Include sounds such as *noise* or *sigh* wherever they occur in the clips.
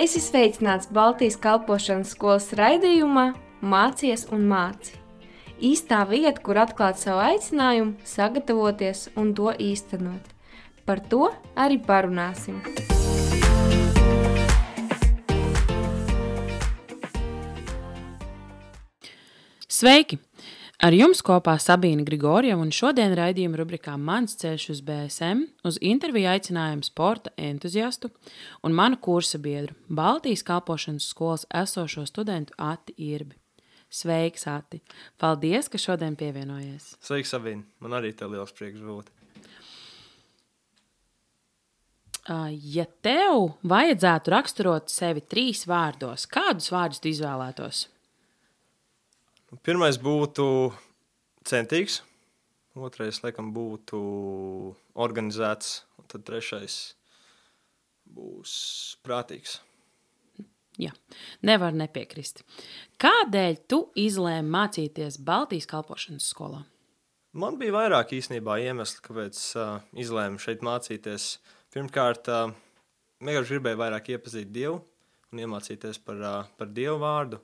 Es esmu sveicināts Baltijas kalpošanas skolas raidījumā Mācies un māci. Īstā vieta, kur atklāt savu aicinājumu, sagatavoties un to īstenot. Par to arī parunāsim. Sveiki! Ar jums kopā Sabīna Grigorjeva un šodien raidījuma rubrikā Mans ceļš uz BSM uz interviju aicinājumu sporta entuziastu un manu kursa biedru Baltijas kalpošanas skolas esošo studentu Ati Irbi. Sveiks, Ati! Paldies, ka šodien pievienojies! Sveiks, Sabīna! Man arī te liels prieks būt! Ja tev vajadzētu raksturot sevi trīs vārdos, kādus vārdus tu izvēlētos? Pirmais būtu centīgs, otrais, laikam, būtu organizēts, un tad trešais būs prātīgs. Jā, nevar nepiekrist. Kādēļ tu izlēmi mācīties Baltijas kalpošanas skolā? Man bija vairāk īstenībā iemesli, kāpēc uh, izlēmu šeit mācīties. Pirmkārt, uh, vienkārši gribēju vairāk iepazīt Dievu un iemācīties par, uh, par Dievu vārdu.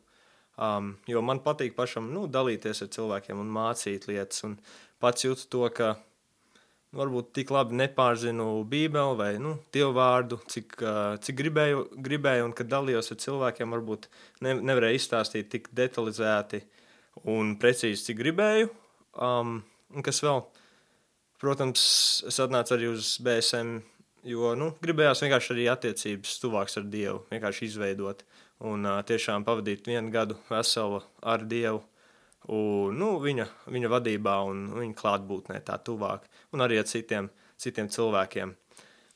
Um, jo man patīk pašam nu, dalīties ar cilvēkiem un mācīt lietas. Un pats jūtu to, ka nu, varbūt tik labi nepārzinu Bībeli vai nu, Dievu vārdu, cik, uh, cik gribēju, gribēju. Un kad dalījos ar cilvēkiem, varbūt ne, nevarēju izstāstīt tik detalizēti un precīzi, cik gribēju. Um, un kas vēl? Protams, es atnācu arī uz BSM, jo nu, gribējās vienkārši arī attiecības tuvākas ar Dievu, vienkārši izveidot. Uh, un tiešām pavadīt vienu gadu veselu ar Dievu. Un, nu, viņa, viņa vadībā un viņa klātbūtnē tā tuvāk, un arī ar citiem, citiem cilvēkiem.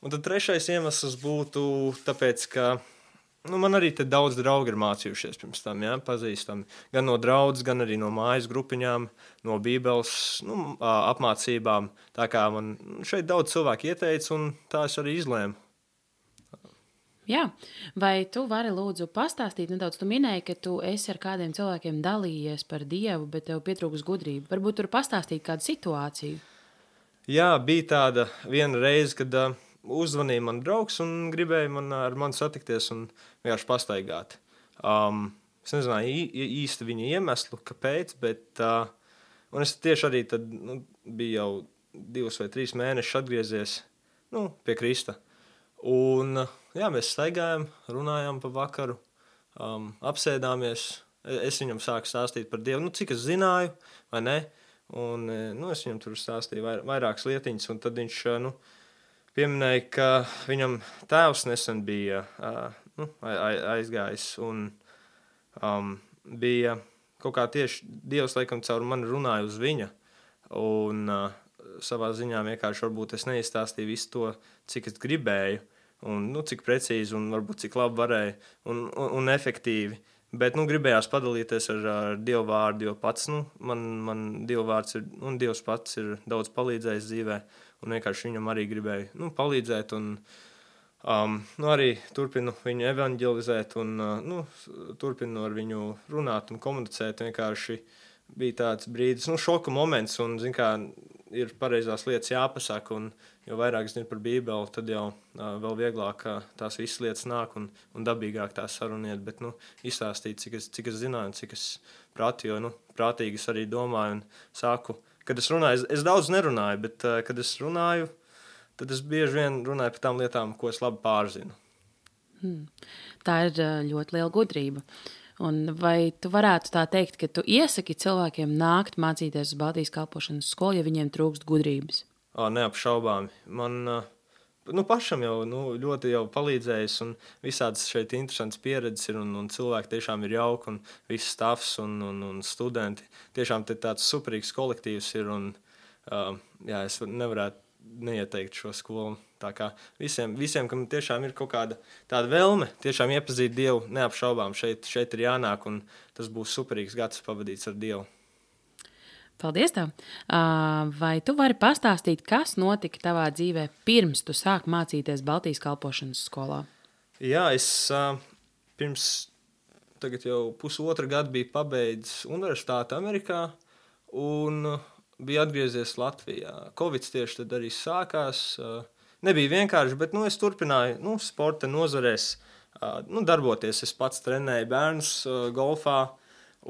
Un tad trešais iemesls būtu tāpēc, ka nu, man arī daudz draugi ir mācījušies pirms tam, ja, pazīstami. Gan no draudzes, gan arī no mājas grupiņām, no Bībeles nu, apmācībām. Tā kā man šeit daudz cilvēku ieteica, un tā es arī izlēmu Jā, vai tu vari lūdzu pastāstīt nedaudz? Tu minēji, ka tu esi ar kādiem cilvēkiem dalījies par Dievu, bet tev pietrūks gudrība. Varbūt tur pastāstīt kādu situāciju. Jā, bija tāda viena reize, kad uh, uzzvanīja man draugs un gribēja man ar mani satikties un vienkārši pastaigāt. Um, es nezināju īsti viņa iemeslu, kāpēc, bet uh, es tieši arī tad nu, biju jau divus vai trīs mēnešus atgriezies nu, pie Krista. Un, jā, mēs staigājām, runājām pa vakaru, um, apsēdāmies. Es viņam sāku stāstīt par Dievu, nu, cik es zināju, vai ne. Un, e, nu, es viņam tur stāstīju vair, vairākas lietiņas, un tad viņš e, nu, pieminēja, ka viņam tēvs nesen bija uh, nu, aizgājis, un um, bija kaut kā tieši Dievs, laikam, caur mani runāja uz viņa. Un, uh, savā ziņā vienkārši varbūt es neizstāstīju visu to, cik es gribēju, un nu, cik precīzi un varbūt cik labi varēju un, un, un efektīvi. Bet nu, gribējās padalīties ar, ar Dievu vārdu, jo pats nu, man, man Dieva vārds ir, un Dievs pats ir daudz palīdzējis dzīvē, un vienkārši viņam arī gribēju nu, palīdzēt. Un, um, nu, arī turpinu viņu evanģelizēt, un uh, nu, turpinu ar viņu runāt un komunicēt. Vienkārši bija tāds brīdis, nu, šoka moments, un, kā, ir pareizās lietas jāpasaka. Un, jo vairāk zinu par Bībeli, tad jau uh, vēl vieglāk uh, tās visas lietas nāk un, un dabīgāk tās saruniet. Bet nu, izstāstīt, cik es, cik es zināju, cik es prātīju, jo nu, prātīgi es arī domāju un sāku. Kad es runāju, es, es daudz nerunāju, bet uh, kad es runāju, tad es bieži vien runāju par tām lietām, ko es labi pārzinu. Hmm. Tā ir ļoti liela gudrība. Un vai tu varētu tā teikt, ka tu iesaki cilvēkiem nākt mācīties uz Baltijas kalpošanas skolu, ja viņiem trūkst gudrības? O, neapšaubāmi. Man nu, pašam jau nu, ļoti jau palīdzējis, un visādas šeit interesantas pieredzes ir, un, un cilvēki tiešām ir jauki, un viss stāvs un, un, un studenti. Tiešām tāds superīgs kolektīvs ir, un uh, jā, es nevarētu neieteikt šo skolu. Tā kā visiem, visiem, kam tiešām ir kaut kāda tāda vēlme, tiešām iepazīt Dievu, neapšaubām šeit, šeit ir jānāk, un tas būs superīgs gads pavadīts ar Dievu. Paldies! Tev. Vai tu vari pastāstīt, kas notika tavā dzīvē pirms tu sāki mācīties Baltijas kalpošanas skolā? Jā, es pirms jau pusotra gada biju pabeidzis universitāti Amerikā. Un bija atgriezies Latvijā. Covid tieši tad arī sākās. Nebija vienkārši, bet nu, es turpināju nu, sporta nozarēs. nu, darboties. Es pats trenēju bērnus golfā.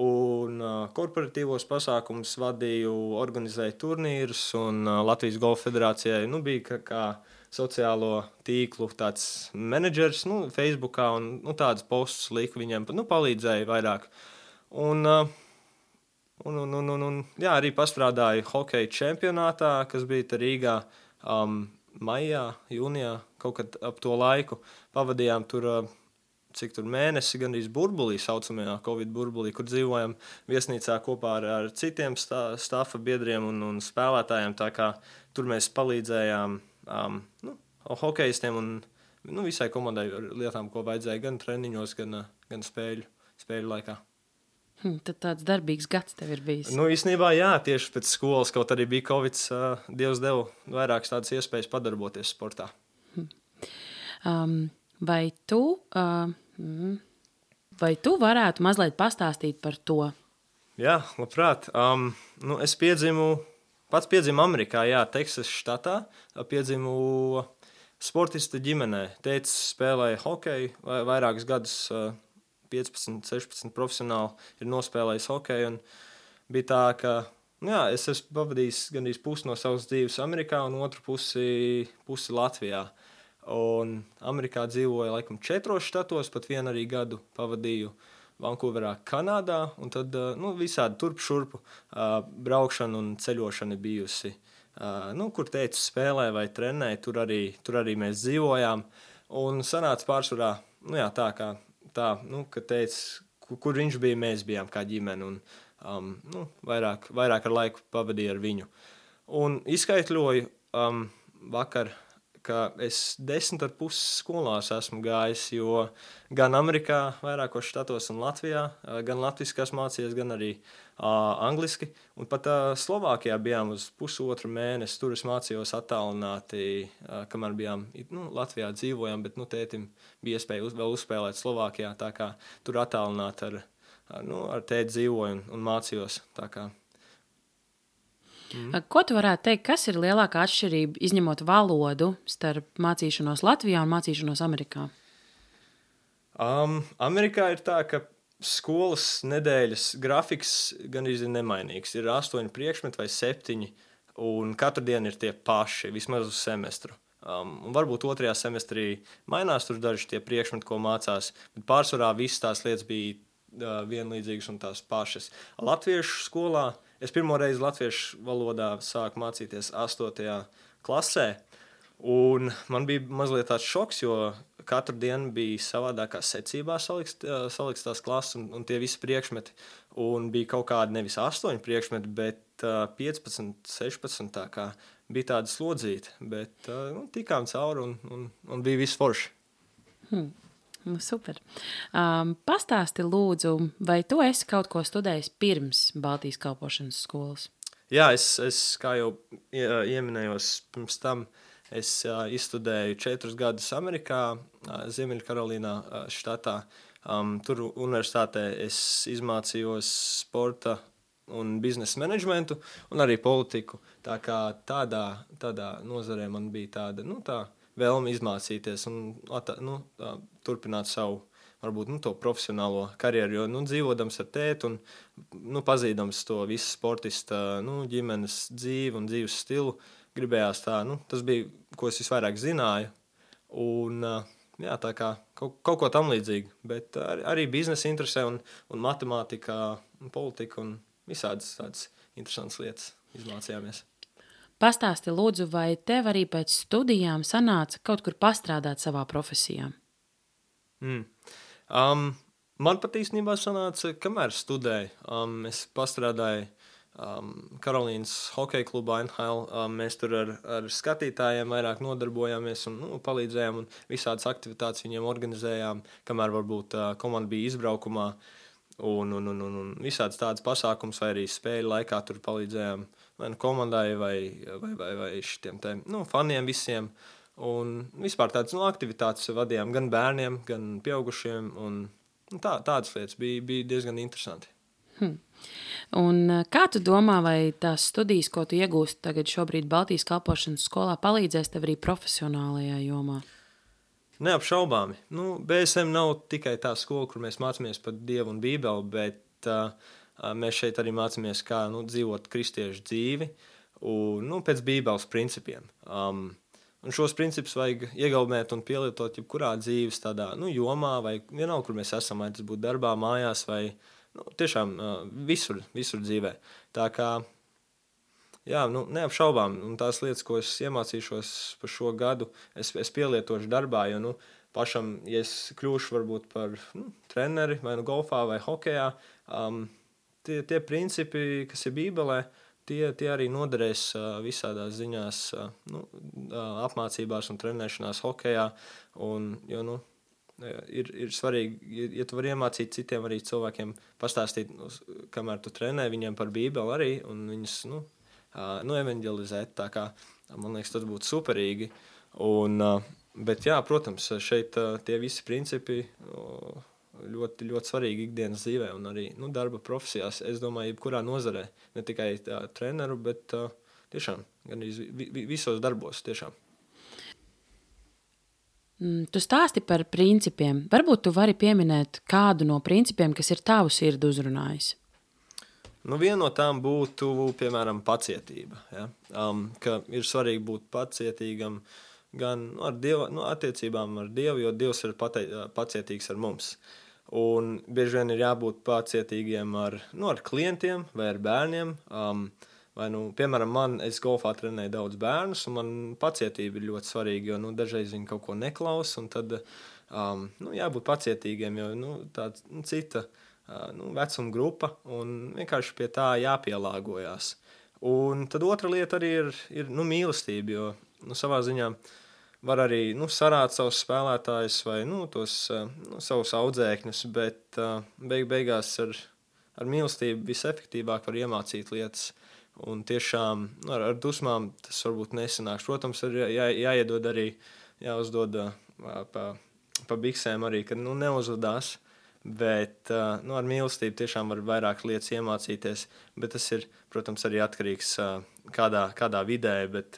Un korporatīvos pasākumus vadīju, organizēju turnīrus, un Latvijas Golfa federācijai nu, bija kā, kā sociālo tīklu menedžers, nu, Facebookā, un nu, tādas postus liku viņiem, nu, palīdzēja vairāk. Un, Un, un, un, un, un jā, arī pastrādāju hokeja čempionātā, kas bija Rīgā um, maijā, jūnijā, kaut kad ap to laiku. Pavadījām tur, cik tur mēnesi, gandrīz burbulī, saucamajā Covid burbulī, kur dzīvojam viesnīcā kopā ar, ar citiem stā, stāfa biedriem un, un spēlētājiem. Tā kā tur mēs palīdzējām um, nu, hokeistiem un nu, visai komandai ar lietām, ko vajadzēja gan treniņos, gan, gan spēļu, spēļu laikā. Hm, tad tāds darbīgs gads tev ir bijis. Nu, īstenībā, jā, tieši pēc skolas, kaut arī bija Covid, uh, Dievs deva vairākas tādas iespējas padarboties sportā. Um, vai, tu, uh, vai tu varētu mazliet pastāstīt par to? Jā, labprāt. Um, nu, es piedzimu, pats piedzimu Amerikā, jā, Teksas štatā. Piedzimu sportista ģimenē. Teicis, spēlēja hokeju vai vairākus gadus. Uh, 15, 16 profesionāli ir nospēlējis hokeju. Bija tā, ka nu jā, es esmu pavadījis gandrīz pusi no savas dzīves Amerikā un otru pusi, pusi Latvijā. Un Amerikā dzīvoju laikam četros štatos, pat vienu arī gadu pavadīju Vankūverā, Kanādā. Un tad nu, visādi turp šurpu uh, braukšana un ceļošana bijusi. Uh, nu, kur teicu, spēlē vai trenē, tur arī, tur arī mēs dzīvojām. Un sanāca pārsvarā nu, jā, tā, kā tā, nu, ka teica, kur, viņš bija, mēs bijām kā ģimene. Un, um, nu, vairāk, vairāk ar laiku pavadīju ar viņu. Un izskaidroju um, vakar, ka es desmit ar pusi skolās esmu gājis, jo gan Amerikā, vairākos štatos un Latvijā, gan latviešu mācījos, gan arī uh, angliski. Un pat uh, Slovākijā bijām uz pusotru mēnesi. Tur es mācījos attālināti, uh, kamēr bijām nu, Latvijā dzīvojām, bet nu, tētim bija iespēja uz, vēl uzspēlēt Slovākijā. Tā kā tur attālināti ar, ar, nu, ar tēti dzīvoju un, un mācījos. Mm. Ko tu varētu teikt, kas ir lielākā atšķirība, izņemot valodu, starp mācīšanos Latvijā un mācīšanos Amerikā? Um, Amerikā ir tā, ka skolas nedēļas grafiks gan ir nemainīgs. Ir astoņi priekšmeti vai septiņi, un katru dienu ir tie paši, vismaz uz semestru. Um, varbūt otrajā semestrī mainās daži tie priekšmeti, ko mācās, bet pārsvarā visas tās lietas bija uh, vienlīdzīgas un tās pašas. Latviešu skolā Es pirmo reizi latviešu valodā sāku mācīties 8. klasē. Un man bija mazliet tāds šoks, jo katru dienu bija savādākā secībā salikts, salikts tās klases un, un tie visi priekšmeti. Un bija kaut kādi nevis 8 priekšmeti, bet uh, 15, 16. Tā kā bija tāda slodzīta. Bet uh, nu, tikām cauri un, un, un bija viss forši. Hmm. Nu, super. Um, pastāsti, lūdzu, vai tu esi kaut ko studējis pirms Baltijas kalpošanas skolas? Jā, es, es kā jau ieminējos pirms tam, es uh, izstudēju četrus gadus Amerikā, uh, Ziemeļkarolīnā, uh, štatā. Um, tur universitātē es izmācījos sporta un biznesa menedžmentu un arī politiku. Tā kā tādā, tādā nozarē man bija tāda, nu tā, vēlme izmācīties un nu, turpināt savu varbūt, nu, profesionālo karjeru. Jo nu, dzīvodams ar tēti un nu, pazīstams to visu sportista nu, ģimenes dzīvi un dzīves stilu, gribējās tā, nu, tas bija, ko es visvairāk zināju. Un, jā, tā kā kaut, kaut ko tam līdzīgu, bet arī, arī biznesa interesē un, un matemātika, un politika un visādas tādas interesantas lietas izmācījāmies. Pastāsti, lūdzu, vai tev arī pēc studijām sanāca kaut kur pastrādāt savā profesijā? Mm. Um, man pat īstenībā sanāca, kamēr studēju. Um, es pastrādāju um, Karolīnas hokeja klubā NHL. Um, mēs tur ar, ar skatītājiem vairāk nodarbojāmies un nu, palīdzējām, un visādas aktivitātes viņiem organizējām, kamēr varbūt uh, komanda bija izbraukumā. Un, un, un, un, un visādas tādas pasākums, vai arī spēļu laikā tur palīdzējām vai nu komandai, vai, vai, vai, vai šiem te, nu, faniem visiem. Un vispār tādas nu, aktivitātes vadījām gan bērniem, gan pieaugušiem. Un, nu, tā, tādas lietas bija, bija diezgan interesanti. Hmm. Un kā tu domā, vai tās studijas, ko tu iegūsti tagad, šobrīd Baltijas kalpošanas skolā, palīdzēs tev arī profesionālajā jomā? Neapšaubāmi. Nu, BSM nav tikai tā skola, kur mēs mācāmies par Dievu un Bībeli, bet uh, mēs šeit arī mācāmies, kā nu, dzīvot kristiešu dzīvi un, nu, pēc Bībeles principiem. Um, un šos principus vajag iegaumēt un pielietot jebkurā dzīves tādā, nu, jomā, vai vienalga, kur mēs esam, vai tas būtu darbā, mājās, vai nu, tiešām visur, visur dzīvē. Tā kā jā, nu, neapšaubām, un tās lietas, ko es iemācīšos par šo gadu, es, es pielietošu darbā. Jo, nu, pašam, ja es kļūšu varbūt par nu, treneri vai nu golfā vai hokeja, um, tie, tie principi, kas ir Bībelē, tie, tie arī noderēs uh, visādās ziņās, uh, nu, uh, apmācībās un trenēšanās hokeja. Un, jo, nu, ir, ir svarīgi, ja, tu vari iemācīt citiem arī cilvēkiem, pastāstīt, kamēr tu trenē viņiem par Bībeli arī, un viņus, nu, nu, evanģelizēt. Tā kā, man liekas, tas būtu superīgi. Un, bet, jā, protams, šeit tie visi principi ļoti, ļoti svarīgi ikdienas dzīvē un arī nu, darba profesijās. Es domāju, jebkurā nozarē, ne tikai tā, treneru, bet tiešām gan visos darbos. Tiešām. Mm, tu stāsti par principiem. Varbūt tu vari pieminēt kādu no principiem, kas ir tavu sirdi uzrunājis. Nu, viena no tām būtu, piemēram, pacietība. Ja? Um, ka ir svarīgi būt pacietīgam gan nu, ar dievu, nu, attiecībām ar Dievu, jo Dievs ir pate, pacietīgs ar mums. Un bieži vien ir jābūt pacietīgiem ar, nu, ar klientiem vai ar bērniem. Um, vai, nu, piemēram, man, es golfā trenēju daudz bērnus, un man pacietība ir ļoti svarīga, jo nu, dažreiz viņi kaut ko neklausa, un tad um, nu, jābūt pacietīgiem, jo nu, tāda nu, cita nu, vecuma grupa, un vienkārši pie tā jāpielāgojas. Un tad otra lieta arī ir, ir nu, mīlestība, jo nu, savā ziņā var arī nu, sarāt savus spēlētājus vai nu, tos nu, savus audzēkņus, bet beig beigās ar, ar mīlestību visefektīvāk var iemācīt lietas. Un tiešām nu, ar, ar dusmām tas varbūt nesanāks. Protams, ir jā, jāiedod arī, jāuzdod pa, pa biksēm arī, kad nu, neuzvedās. Bet nu, ar mīlestību tiešām var vairāk lietas iemācīties. Bet tas ir, protams, arī atkarīgs no kādā, kādā vidē, bet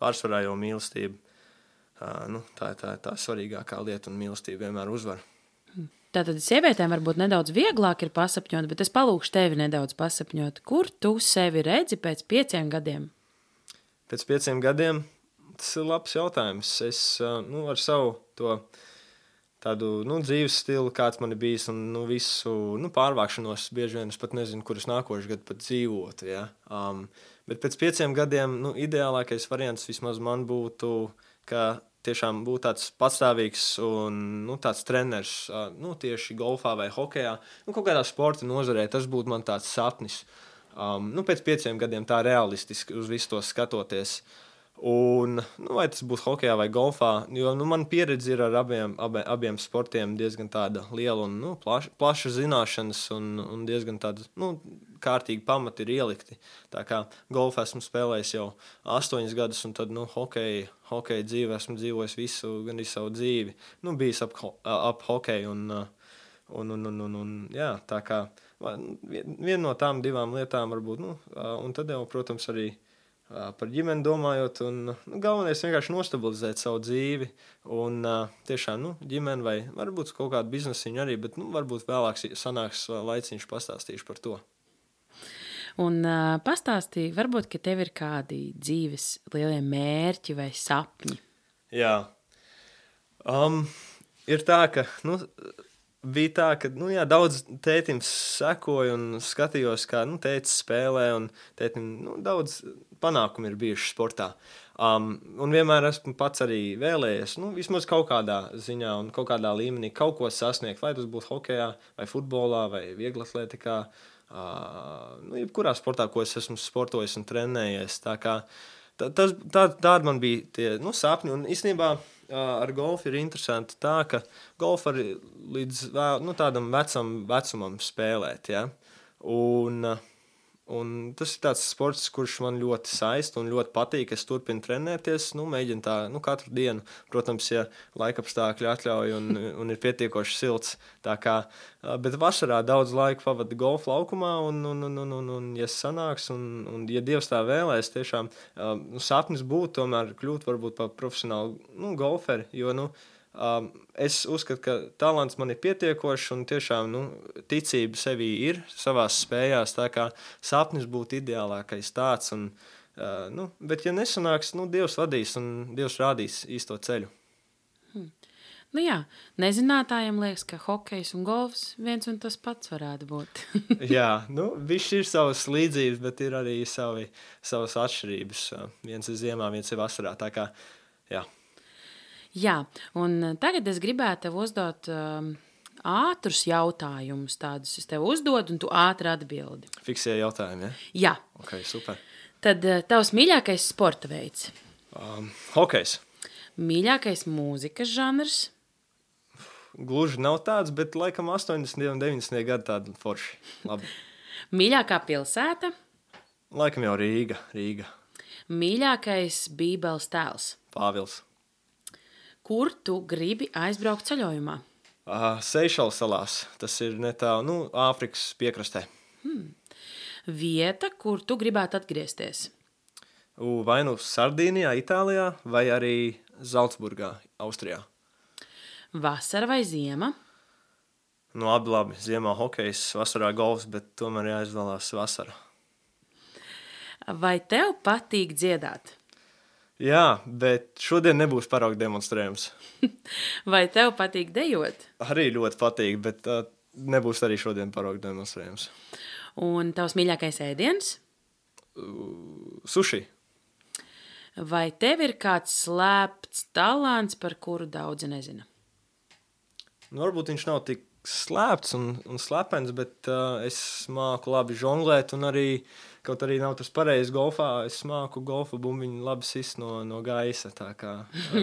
pārsvarā jau mīlestība. Nu, tā ir tā, tā svarīgākā lieta, un mīlestība vienmēr uzvar. Tātad sievietēm varbūt nedaudz vieglāk ir pasapņot, bet es palūgšu tevi nedaudz pasapņot. Kur tu sevi redzi pēc pieciem gadiem? Pēc pieciem gadiem tas ir labs jautājums. Es nu, ar savu to tādu nu, dzīves stilu, kāds man ir bijis, un nu, visu nu, pārvākšanos. Bieži vien es pat nezinu, kurus nākošais gads pat dzīvotu. Ja? Um, bet pēc pieciem gadiem nu, ideālākais variants vismaz man būtu, ka tiešām būtu tāds patstāvīgs un nu, tāds treneris nu, tieši golfā vai hokeja, nu, kaut kādā sporta nozarē. Tas būtu man tāds sapnis. Um, nu, pēc pieciem gadiem tā realistiski uz visu to skatoties. Un, nu, vai tas būs hokeja vai golfā, jo nu, man pieredze ir ar abiem, abiem, abiem sportiem diezgan liela un nu, plaša, plaša zināšanas, un, un diezgan tāda nu, kārtīga pamata ir ielikti. Tā kā golfā esmu spēlējis jau astoņus gadus, un tad nu, hokeja, hokeja dzīvē esmu dzīvojis visu, gan arī savu dzīvi. Nu, bijis ap, ap hokeju un, un, un, un, un, un jā, tā kā viena no tām divām lietām varbūt, nu, un tad jau, protams, arī par ģimeni domājot, un nu, galvenais ir vienkārši nostabilizēt savu dzīvi. Un tiešām nu, ģimeni vai varbūt kaut kādu biznesiņu arī, bet nu, varbūt vēlāk sanāks laiciņš pastāstīšu par to. Un uh, pastāstīja, varbūt, ka tev ir kādi dzīves lielie mērķi vai sapņi. Jā, um, ir tā, ka nu, bija tā, ka nu, jā, daudz tētim sekoja un skatījos, kā nu, tētis spēlē. Tētim nu, daudz panākumu ir bijuši sportā. Um, un vienmēr esmu pats arī vēlējies, nu, vismaz kaut kādā ziņā un kaut kādā līmenī kaut ko sasniegt. Vai tas būtu hokeja, vai futbolā, vai vieglatlētikā. Uh, nu, jebkurā sportā, ko es esmu sportojis un trenējies. Tā kā, tā, tas, tā, tāda man bija tie nu, sapņi. Un īstenībā ar golfu ir interesanti tā, ka golfu var līdz vēl, nu, tādam vecam vecumam spēlēt. Ja? Un, uh, Un tas ir tāds sports, kurš man ļoti saista un ļoti patīk. Es turpinu trenēties, nu, mēģinu tā nu, katru dienu. Protams, ja laikapstākļi atļauj un, *laughs* un ir pietiekoši silts. Kā, bet vasarā daudz laika pavadu golfa laukumā, un, un, un, un, un, un ja sanāks, un, un ja Dievs tā vēlēs, tiešām nu, sapnis būtu tomēr kļūt varbūt par profesionālu nu, golferi. Jo, nu, Um, es uzskatu, ka talants man ir pietiekošs un tiešām nu, ticība sevī ir savā spējās. Tā kā sapnis būtu ideālākais tāds. Un, uh, nu, bet, ja nesanāks, nu, Dievs vadīs un Dievs rādīs īsto ceļu. Hmm. Nu jā, nezinātājiem liekas, ka hokejs un golfs viens un tas pats varētu būt. *laughs* jā, *laughs* nu, viņš ir savas līdzības, bet ir arī savi, savas atšķirības. Viens ir ziemā, viens ir vasarā. Tā kā, jā. Jā, un tagad es gribētu tev uzdot um, ātrus jautājumus. Tādus es tev uzdodu, un tu ātri atbildi. Fiksēji jautājumu, ja? Jā. Ok, super. Tad uh, tavs mīļākais sporta veids? Um, hokejs. Mīļākais mūzikas žanrs? Gluži nav tāds, bet laikam 80. un 90. gadi tādi forši. Labi. *laughs* Mīļākā pilsēta? Laikam jau Rīga. Rīga. Mīļākais Bībeles tēls? Pāvils. Kur tu gribi aizbraukt ceļojumā? Uh, Seišelu salās. Tas ir netālu nu, Āfrikas piekrastē. Hmm. Vieta, kur tu gribētu atgriezties? U, vai nu Sardīnijā, Itālijā, vai arī Zeltsburgā, Austrijā. Vasara vai ziema? Nu, abi labi. Ziemā hokejs, vasarā golfs, bet tomēr jāizvēlās vasara. Vai tev patīk dziedāt? Jā, bet šodien nebūs parauga demonstrējums. *laughs* Vai tev patīk dejot? Arī ļoti patīk, bet uh, nebūs arī šodien parauga demonstrējums. Un tavs mīļākais ēdiens? Uh, suši. Vai tev ir kāds slēpts talants, par kuru daudzi nezina? Nu, varbūt viņš nav tik slēpts un, un slepens, bet uh, es māku labi žonglēt arī Kaut arī nav tas pareizs golfā, es māku golfa bumbiņu labi sist no, no gaisa. Tā kā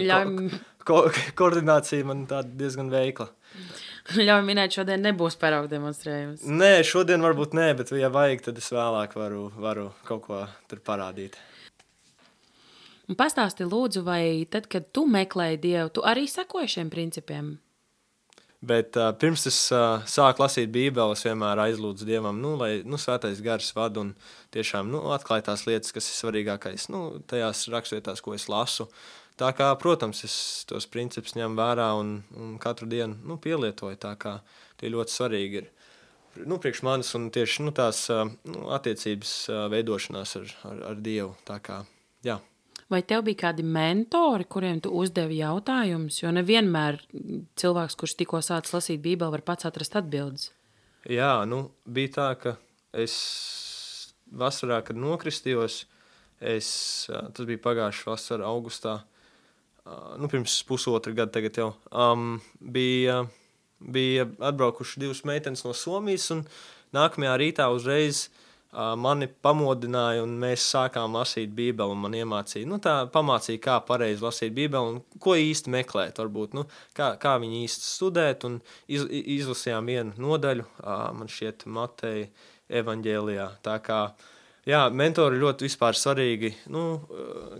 *laughs* ko, ko, koordinācija man tāda diezgan veikla. *laughs* Ļauj minēt, šodien nebūs paraugu demonstrējums. Nē, šodien varbūt nē, bet, ja vajag, tad es vēlāk varu, varu kaut ko tur parādīt. Pastāsti, lūdzu, vai tad, kad tu meklēji dievu, tu arī sekoji šiem principiem? Bet uh, pirms es uh, sāku lasīt Bībeli, es vienmēr aizlūdzu Dievam, nu, lai nu, svētais gars vada un tiešām nu, atklāj tās lietas, kas ir svarīgākais nu, tajās rakstvietās, ko es lasu. Tā kā, protams, es tos principus ņemu vērā un, un katru dienu nu, pielietoju. Tā kā tie ļoti svarīgi ir nu, priekš manis un tieši nu, tās nu, attiecības veidošanās ar, ar, ar Dievu. Tā kā, jā. Vai tev bija kādi mentori, kuriem tu uzdevi jautājumus? Jo nevienmēr cilvēks, kurš tikko sācis lasīt Bībeli, var pats atrast atbildes. Jā, nu, bija tā, ka es vasarā, kad nokristījos, es, tas bija pagājušā vasara, augustā, nu, pirms pusotra gada, tagad jau um, bija, bija atbraukuši divas meitenes no Somijas, un nākamajā rītā uzreiz uh, mani pamodināja, un mēs sākām lasīt Bībeli. Man iemācīja, nu, tā pamācīja, kā pareizi lasīt Bībeli un ko īsti meklēt, varbūt, nu, kā, kā viņi īsti studēt. Iz, izlasījām vienu nodaļu, man šķiet, Mateja evaņģēlijā. Tā kā jā, mentori ļoti svarīgi. Nu,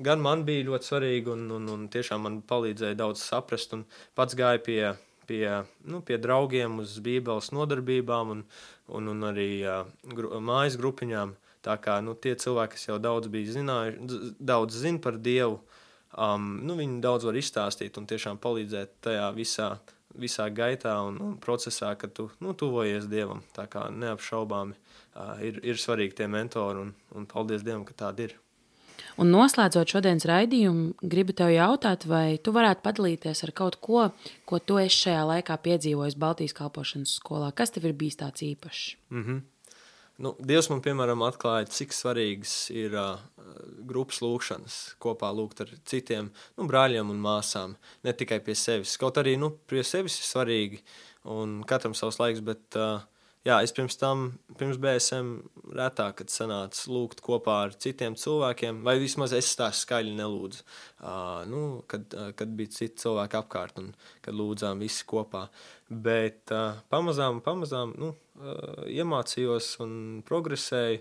gan man bija ļoti svarīgi, un, un, un tiešām man palīdzēja daudz saprast, un pats gāja pie, pie, nu, pie draugiem uz Bībeles nodarbībām. Un, un, un arī uh, gru, mājas grupiņām. Tā kā nu, tie cilvēki, kas jau daudz bija zinājuši, daudz zina par Dievu, um, nu, viņi daudz var izstāstīt un tiešām palīdzēt tajā visā, visā gaitā un, un procesā, kad tu nu, tuvojies Dievam. Tā kā neapšaubāmi uh, ir, ir svarīgi tie mentori un, un paldies Dievam, ka tādi ir. Un noslēdzot šodienas raidījumu, gribu tev jautāt, vai tu varētu padalīties ar kaut ko, ko tu esi šajā laikā piedzīvojis Baltijas kalpošanas skolā. Kas tev ir bijis tāds īpašs? Mm -hmm. Nu, Dievs man, piemēram, atklāja, cik svarīgas ir uh, grupas lūkšanas, kopā lūgt ar citiem nu, brāļiem un māsām. Ne tikai pie sevis. Kaut arī nu, pie sevis ir svarīgi un katram savs laiks, bet uh, jā, es pirms tam, pirms BSM, retāk sanācu lūgt kopā ar citiem cilvēkiem, vai vismaz es tā skaļi nelūdzu. Uh, nu, kad, uh, kad bija citi cilvēki apkārt un kad lūdzām visi kopā. Bet uh, pamazām, pamazām nu, uh, iemācījos un progresēju.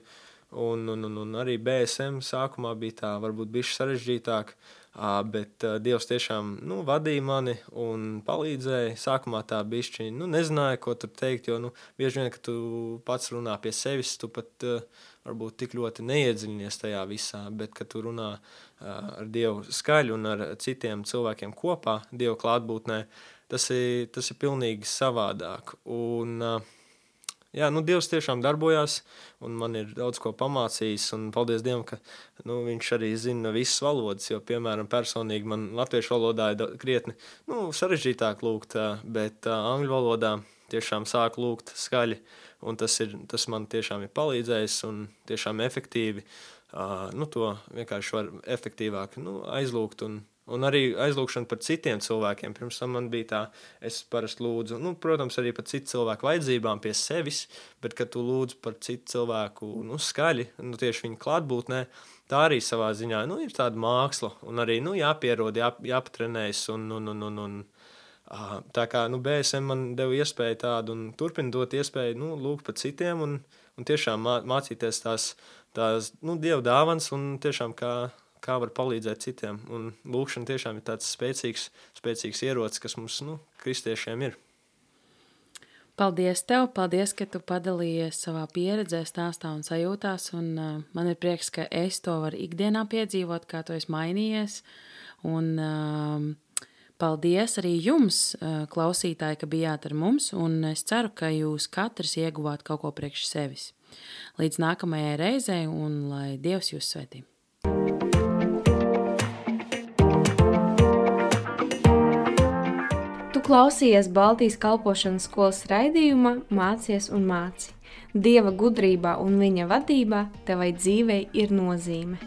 Un, un, un, un arī BSM sākumā bija tā, varbūt bija sarežģītāk. Bet Dievs tiešām nu, vadīja mani un palīdzēja. Sākumā tā bišķi, nu, nezināju, ko tur teikt, jo nu, bieži vien, kad tu pats runā pie sevis, tu pat varbūt tik ļoti neiedziļinies tajā visā, bet, kad tu runā ar Dievu skaļi un ar citiem cilvēkiem kopā, Dieva klātbūtnē, tas ir, tas ir pilnīgi savādāk. Un, uh, jā, nu, Dievs tiešām darbojās, un man ir daudz ko pamācījis. Paldies Dievam, ka nu, viņš arī zina visas valodas. Jo, piemēram, personīgi man latviešu valodā ir krietni nu, sarežģītāk lūgt, bet uh, angļu valodā tiešām sāku lūgt skaļi. Tas, ir, tas man tiešām ir palīdzējis un tiešām efektīvi. Uh, nu, to vienkārši var efektīvāk nu, aizlūgt. Un, Un arī aizlūgšana par citiem cilvēkiem. Pirms tam man bija tā, es parasti lūdzu, nu, protams, arī par citu cilvēku vajadzībām pie sevis, bet, kad tu lūdz par citu cilvēku nu, skaļi, nu, tieši viņa klātbūtnē, tā arī savā ziņā nu, ir tāda māksla. Un arī nu, jāpierod, jā, jāpatrenējas. Un, un, un, un, un, tā kā nu, BSM man deva iespēju tādu, un turpina dot iespēju nu, lūgt par citiem un, un tiešām mācīties tās, tās nu, dievu dāvans un tiešām kā kā var palīdzēt citiem. Un lūkšana tiešām ir tāds spēcīgs, spēcīgs ierocis, kas mums, nu, kristiešiem ir. Paldies tev, paldies, ka tu padalījies savā pieredzē, stāstā un sajūtās. Un, uh, man ir prieks, ka es to varu ikdienā piedzīvot, kā tu esi mainījies. Un, uh, paldies arī jums, uh, klausītāji, ka bijāt ar mums. Un es ceru, ka jūs katrs ieguvāt kaut ko priekš sevis. Līdz nākamajai reizei, un lai Dievs jūs svētī! Klausījies Baltijas kalpošanas skolas raidījumā Mācies un māci. Dieva gudrībā un viņa vadībā tevai dzīvei ir nozīme.